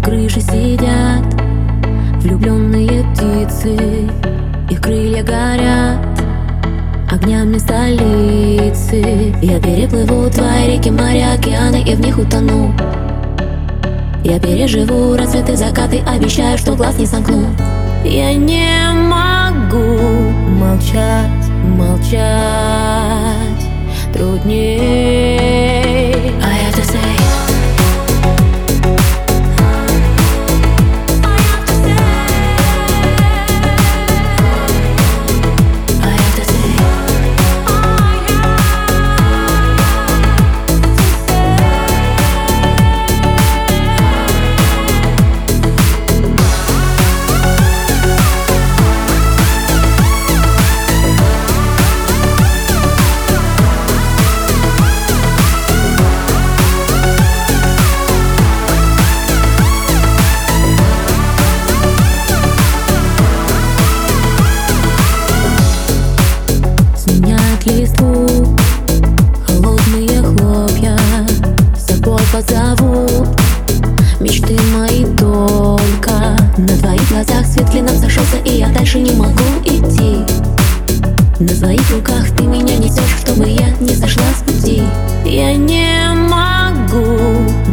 крыше сидят Влюбленные птицы Их крылья горят Огнями столицы. Я переплыву твои реки, моря, океаны И в них утону. Я переживу рассветы, закаты Обещаю, что глаз не сомкну. Я не могу листву Холодные хлопья С собой позовут. Мечты мои только На твоих глазах. Свет клином сошелся И я дальше не могу идти. На своих руках ты меня несешь Чтобы я не сошла с пути. Я не могу